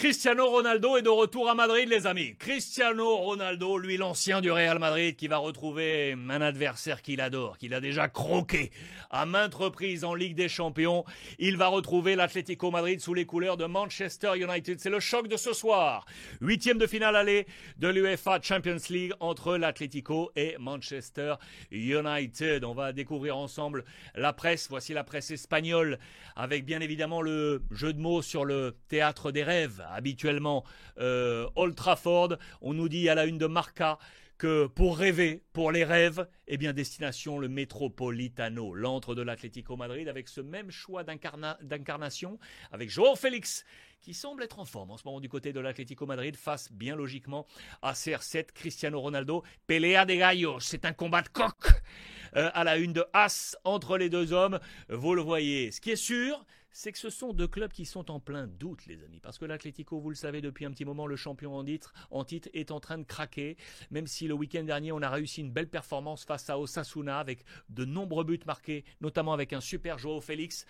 Cristiano Ronaldo est de retour à Madrid, les amis. Cristiano Ronaldo, lui l'ancien du Real Madrid, qui va retrouver un adversaire qu'il adore, qu'il a déjà croqué à maintes reprises en Ligue des Champions. Il va retrouver l'Atlético Madrid sous les couleurs de Manchester United. C'est le choc de ce soir. Huitième de finale aller de l'UEFA Champions League entre l'Atlético et Manchester United. On va découvrir ensemble la presse. Voici la presse espagnole avec bien évidemment le jeu de mots sur le théâtre des rêves habituellement euh, Old Trafford. On nous dit à la une de Marca que pour rêver, pour les rêves, eh bien destination le Metropolitano, l'antre de l'Atlético Madrid, avec ce même choix d'incarnation, avec Joao Félix qui semble être en forme en ce moment du côté de l'Atlético Madrid face bien logiquement à CR7 Cristiano Ronaldo. Pelea de gallos, c'est un combat de coq euh, à la une de As entre les deux hommes. Vous le voyez. Ce qui est sûr, c'est que ce sont deux clubs qui sont en plein doute, les amis. Parce que l'Atlético, vous le savez depuis un petit moment, le champion en titre, est en train de craquer. Même si le week-end dernier, on a réussi une belle performance face à Osasuna avec de nombreux buts marqués, notamment avec un super Joao Félix.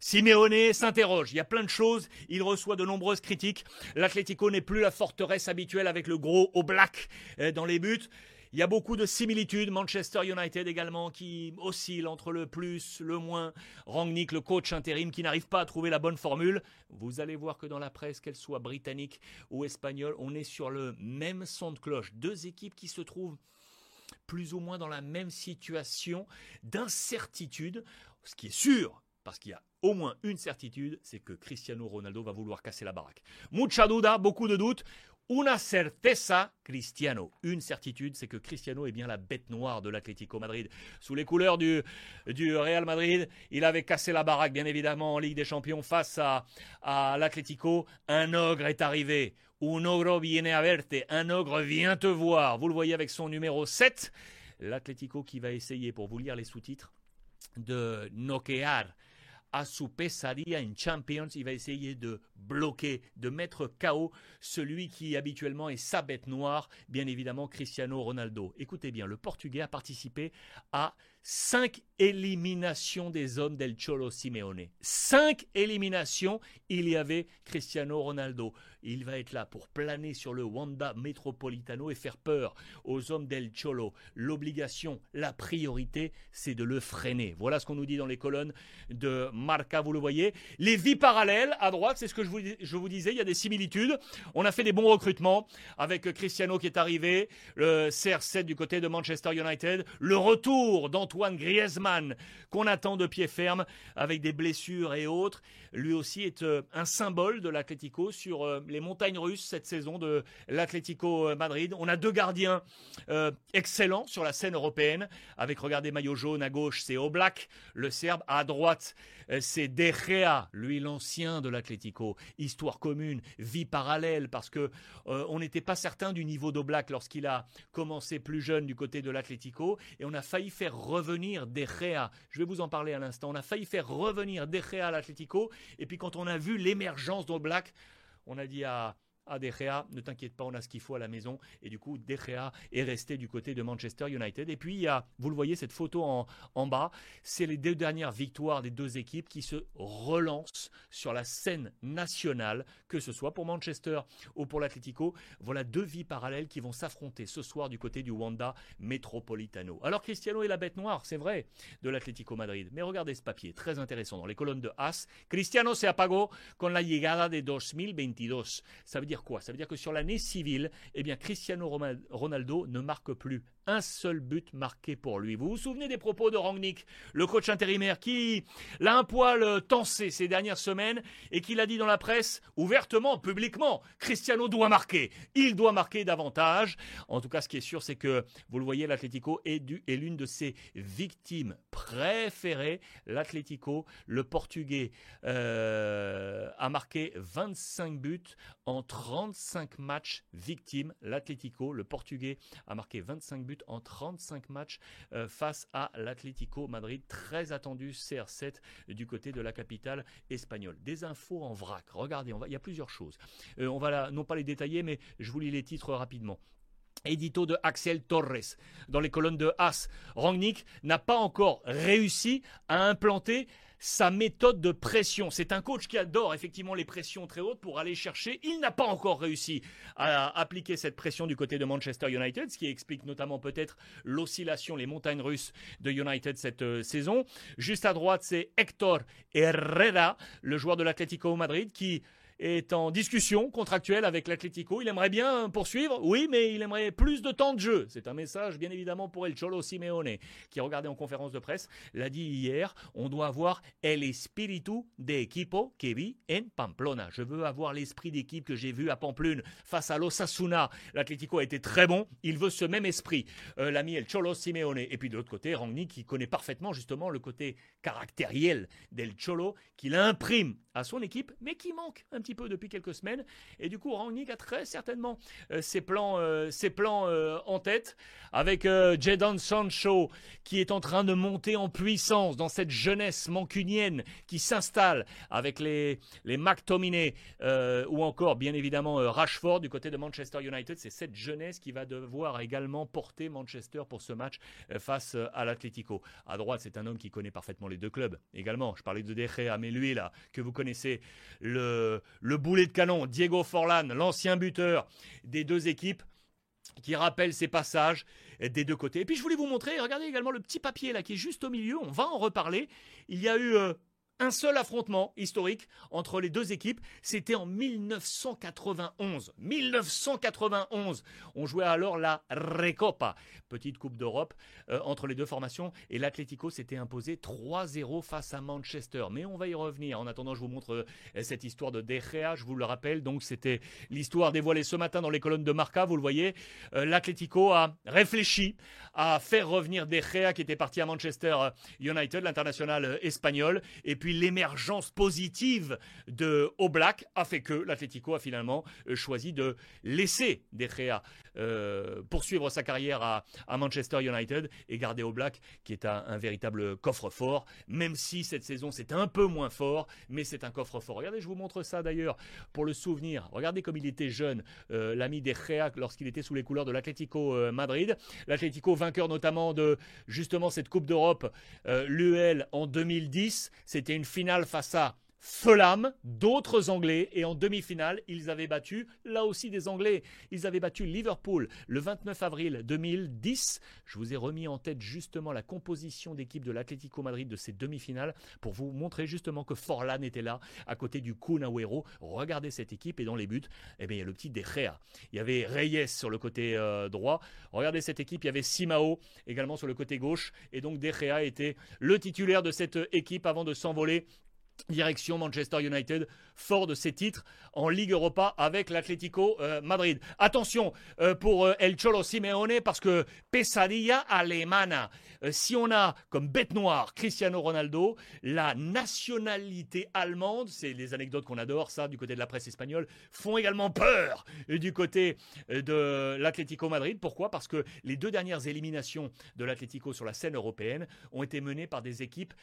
Simeone s'interroge, il y a plein de choses, il reçoit de nombreuses critiques. L'Atlético n'est plus la forteresse habituelle avec le gros au black euh, dans les buts. Il y a beaucoup de similitudes. Manchester United également qui oscille entre le plus, le moins. Rangnick, le coach intérim, qui n'arrive pas à trouver la bonne formule. Vous allez voir que dans la presse, qu'elle soit britannique ou espagnole, on est sur le même son de cloche. Deux équipes qui se trouvent plus ou moins dans la même situation d'incertitude. Ce qui est sûr, parce qu'il y a au moins une certitude, c'est que Cristiano Ronaldo va vouloir casser la baraque. Mucha duda, beaucoup de doutes. Una certeza, Cristiano. Une certitude, c'est que Cristiano est bien la bête noire de l'Atlético Madrid. Sous les couleurs du, du Real Madrid, il avait cassé la baraque, bien évidemment, en Ligue des Champions face à, à l'Atlético. Un ogre est arrivé. Un ogro viene a. Un ogre vient te voir. Vous le voyez avec son numéro 7. L'Atlético qui va essayer, pour vous lire les sous-titres, de noquear à pesadilla en Champions. Il va essayer de bloquer, de mettre KO celui qui habituellement est sa bête noire, bien évidemment Cristiano Ronaldo. Écoutez bien, le Portugais a participé à cinq éliminations des hommes del Cholo Simeone. Cinq éliminations, il y avait Cristiano Ronaldo. Il va être là pour planer sur le Wanda Metropolitano et faire peur aux hommes del Cholo. L'obligation, la priorité, c'est de le freiner. Voilà ce qu'on nous dit dans les colonnes de Marca, vous le voyez. Les vies parallèles, à droite, c'est ce que je vous, je vous disais, il y a des similitudes. On a fait des bons recrutements avec Cristiano qui est arrivé, le CR7 du côté de Manchester United, le retour d'Antoine Antoine Griezmann, qu'on attend de pied ferme avec des blessures et autres. Lui aussi est euh, un symbole de l'Atlético sur euh, les montagnes russes cette saison de l'Atlético euh, Madrid. On a deux gardiens excellents sur la scène européenne avec, regardez, maillot jaune à gauche, c'est Oblak, le Serbe, à droite, c'est De lui l'ancien de l'Atlético. Histoire commune, vie parallèle, parce que on n'était pas certain du niveau d'Oblak lorsqu'il a commencé plus jeune du côté de l'Atlético, et on a failli faire revenir revenir De Gea. Je vais vous en parler à l'instant. On a failli faire revenir De Gea à l'Atlético. Et puis quand on a vu l'émergence Black, on a dit à à ne t'inquiète pas, on a ce qu'il faut à la maison. Et du coup, De est resté du côté de Manchester United. Et puis, il y a, vous le voyez, cette photo en, en bas, c'est les deux dernières victoires des deux équipes qui se relancent sur la scène nationale, que ce soit pour Manchester ou pour l'Atlético. Voilà deux vies parallèles qui vont s'affronter ce soir du côté du Wanda Metropolitano. Alors, Cristiano est la bête noire, c'est vrai, de l'Atlético Madrid. Mais regardez ce papier, très intéressant, dans les colonnes de As. Cristiano se apagó con la llegada de 2022. Ça veut dire Ça veut dire que sur l'année civile, eh bien Cristiano Ronaldo ne marque plus un seul but marqué pour lui. Vous vous souvenez des propos de Rangnick, le coach intérimaire, qui l'a un poil euh, tensé ces dernières semaines et qui l'a dit dans la presse ouvertement, publiquement, Cristiano doit marquer, il doit marquer davantage. En tout cas, ce qui est sûr, c'est que, vous le voyez, l'Atlético est, l'une de ses victimes préférées. L'Atlético, le Portugais, euh, a marqué 25 buts en 35 matchs victimes. L'Atlético, le Portugais, a marqué 25 buts en 35 matchs euh, face à l'Atlético Madrid. Très attendu CR7 du côté de la capitale espagnole. Des infos en vrac. Regardez, on va, il y a plusieurs choses. Euh, on va non pas les détailler, mais je vous lis les titres rapidement. édito de Axel Torres dans les colonnes de As. Rangnick n'a pas encore réussi à implanter sa méthode de pression. C'est un coach qui adore effectivement les pressions très hautes pour aller chercher. Il n'a pas encore réussi à appliquer cette pression du côté de Manchester United, ce qui explique notamment peut-être l'oscillation, les montagnes russes de United cette euh, saison. Juste à droite, c'est Hector Herrera, le joueur de l'Atlético Madrid, qui est en discussion contractuelle avec l'Atlético. Il aimerait bien poursuivre, oui, mais il aimerait plus de temps de jeu. C'est un message, bien évidemment, pour El Cholo Simeone, qui, regardé en conférence de presse, l'a dit hier, on doit avoir el de equipo que en Pamplona. Je veux avoir l'esprit d'équipe que j'ai vu à Pamplune face à l'Osasuna. L'Atlético a été très bon, il veut ce même esprit. Euh, l'ami El Cholo Simeone. Et puis de l'autre côté, Rangnick, qui connaît parfaitement justement le côté caractériel d'El Cholo, qu'il imprime à son équipe, mais qui manque un petit peu depuis quelques semaines. Et du coup, Rangnick a très certainement euh, ses plans, euh, ses plans euh, en tête, avec Jadon Sancho qui est en train de monter en puissance dans cette jeunesse mancunienne qui s'installe avec les, les McTominay ou encore bien évidemment Rashford du côté de Manchester United. C'est cette jeunesse qui va devoir également porter Manchester pour ce match face à l'Atlético. À droite, c'est un homme qui connaît parfaitement les deux clubs également. Je parlais de De Gea, mais lui là, que vous connaissez, le, le boulet de canon, Diego Forlan, l'ancien buteur des deux équipes, qui rappelle ses passages des deux côtés. Et puis je voulais vous montrer, regardez également le petit papier là qui est juste au milieu, on va en reparler. Il y a eu euh, un seul affrontement historique entre les deux équipes, c'était en 1991. 1991, on jouait alors la Recopa, petite Coupe d'Europe euh, entre les deux formations, et l'Atlético s'était imposé 3-0 face à Manchester. Mais on va y revenir. En attendant, je vous montre euh, cette histoire de De je vous le rappelle. Donc c'était l'histoire dévoilée ce matin dans les colonnes de Marca, vous le voyez. Euh, L'Atlético a réfléchi à faire revenir De qui était parti à Manchester United, l'international espagnol, et puis l'émergence positive de Oblak a fait que l'Atlético a finalement euh, choisi de laisser De Gea euh, poursuivre sa carrière à, Manchester United et garder Oblak qui est un, véritable coffre-fort, même si cette saison c'est un peu moins fort, mais c'est un coffre-fort. Regardez, je vous montre ça d'ailleurs pour le souvenir. Regardez comme il était jeune, euh, l'ami De Gea lorsqu'il était sous les couleurs de l'Atlético Madrid. L'Atlético vainqueur notamment de justement cette Coupe d'Europe, l'UL en 2010. C'était une finale face à Fulham, d'autres Anglais, et en demi-finale, ils avaient battu, là aussi des Anglais, ils avaient battu Liverpool le 29 avril 2010. Je vous ai remis en tête justement la composition d'équipe de l'Atlético Madrid de ces demi-finales pour vous montrer justement que Forlan était là, à côté du Kun. Regardez cette équipe et dans les buts, eh bien, il y a le petit De. Il y avait Reyes sur le côté euh, droit. Regardez cette équipe, il y avait Simao également sur le côté gauche, et donc De était le titulaire de cette équipe avant de s'envoler Direction Manchester United, fort de ses titres en Ligue Europa avec l'Atlético euh, Madrid. Attention euh, pour euh, El Cholo Simeone parce que pesadilla alemana. si on a comme bête noire Cristiano Ronaldo, la nationalité allemande, c'est les anecdotes qu'on adore, ça, du côté de la presse espagnole, font également peur du côté de l'Atlético Madrid. Pourquoi? Parce que les deux dernières éliminations de l'Atlético sur la scène européenne ont été menées par des équipes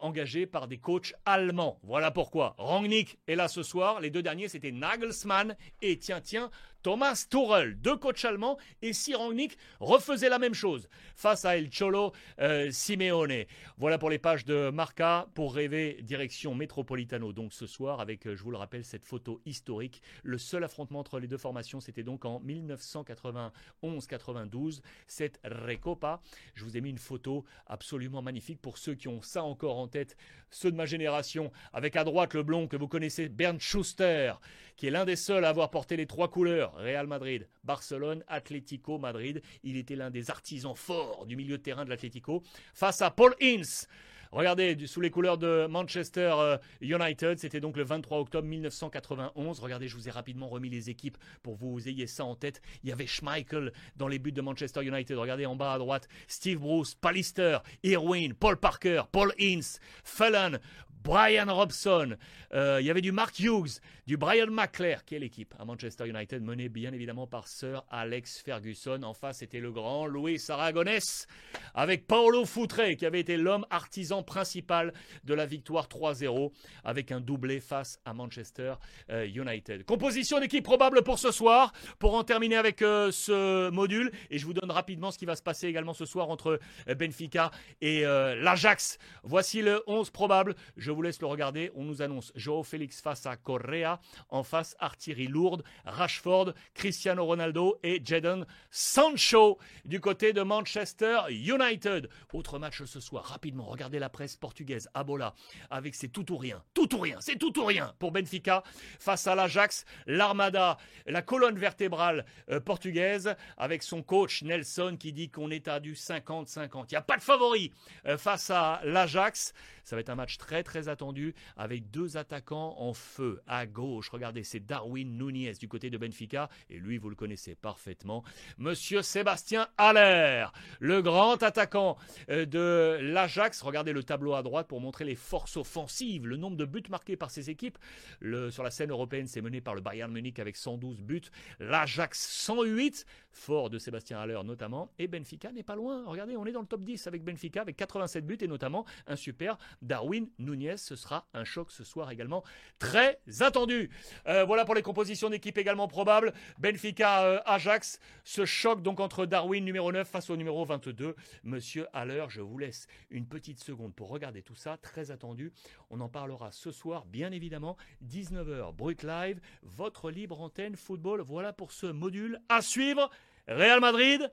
engagées par des coachs allemands. Voilà pourquoi. Rangnick est là ce soir. Les deux derniers, c'était Nagelsmann et tiens, tiens, Thomas Tuchel, deux coachs allemands, et si Rangnick refaisait la même chose face à El Cholo euh, Simeone. Voilà pour les pages de Marca pour rêver direction Metropolitano. Donc ce soir, avec, euh, je vous le rappelle, cette photo historique. Le seul affrontement entre les deux formations, c'était donc en 1991-92, cette Recopa. Je vous ai mis une photo absolument magnifique pour ceux qui ont ça encore en tête, ceux de ma génération, avec à droite le blond que vous connaissez, Bernd Schuster, qui est l'un des seuls à avoir porté les trois couleurs, Real Madrid, Barcelone, Atlético Madrid. Il était l'un des artisans forts du milieu de terrain de l'Atlético, face à Paul Ince. Regardez, sous les couleurs de Manchester euh, United, c'était donc le 23 octobre 1991. Regardez, je vous ai rapidement remis les équipes pour vous ayez ça en tête. Il y avait Schmeichel dans les buts de Manchester United. Regardez en bas à droite, Steve Bruce, Pallister, Irwin, Paul Parker, Paul Ince, Fallon, Brian Robson, euh, il y avait du Mark Hughes, du Brian McClare, qui est l'équipe à Manchester United, menée bien évidemment par Sir Alex Ferguson. En face, c'était le grand Louis Aragonès, avec Paolo Foutré, qui avait été l'homme artisan principal de la victoire 3-0, avec un doublé face à Manchester euh, United. Composition d'équipe probable pour ce soir, pour en terminer avec euh, ce module, et je vous donne rapidement ce qui va se passer également ce soir entre Benfica et l'Ajax. Voici le 11 probable. Vous laisse le regarder. On nous annonce Joao Félix face à Correa. En face, artillerie lourde, Rashford, Cristiano Ronaldo et Jadon Sancho du côté de Manchester United. Autre match ce soir. Rapidement, regardez la presse portugaise. Abola avec ses tout ou rien. Tout ou rien. C'est tout ou rien pour Benfica face à l'Ajax. L'Armada, la colonne vertébrale euh, portugaise avec son coach Nelson qui dit qu'on est à du 50-50. Il n'y a pas de favori euh, face à l'Ajax. Ça va être un match très très attendu avec deux attaquants en feu à gauche. Regardez, c'est Darwin Nunez du côté de Benfica et lui vous le connaissez parfaitement. Monsieur Sébastien Haller, le grand attaquant euh, de l'Ajax. Regardez le tableau à droite pour montrer les forces offensives, le nombre de buts marqués par ces équipes. Le, sur la scène européenne, c'est mené par le Bayern Munich avec 112 buts, l'Ajax 108, fort de Sébastien Haller notamment, et Benfica n'est pas loin. Regardez, on est dans le top 10 avec Benfica avec 87 buts et notamment un super Darwin Nunez. Ce sera un choc ce soir également très attendu. Euh, voilà pour les compositions d'équipe également probables. Benfica euh, Ajax, ce choc donc entre Darwin numéro 9 face au numéro 22. Monsieur Haller, je vous laisse une petite seconde pour regarder tout ça, très attendu. On en parlera ce soir, bien évidemment, 19h, Brut Live, votre libre antenne football. Voilà pour ce module à suivre. Real Madrid,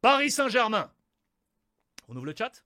Paris Saint-Germain. On ouvre le chat?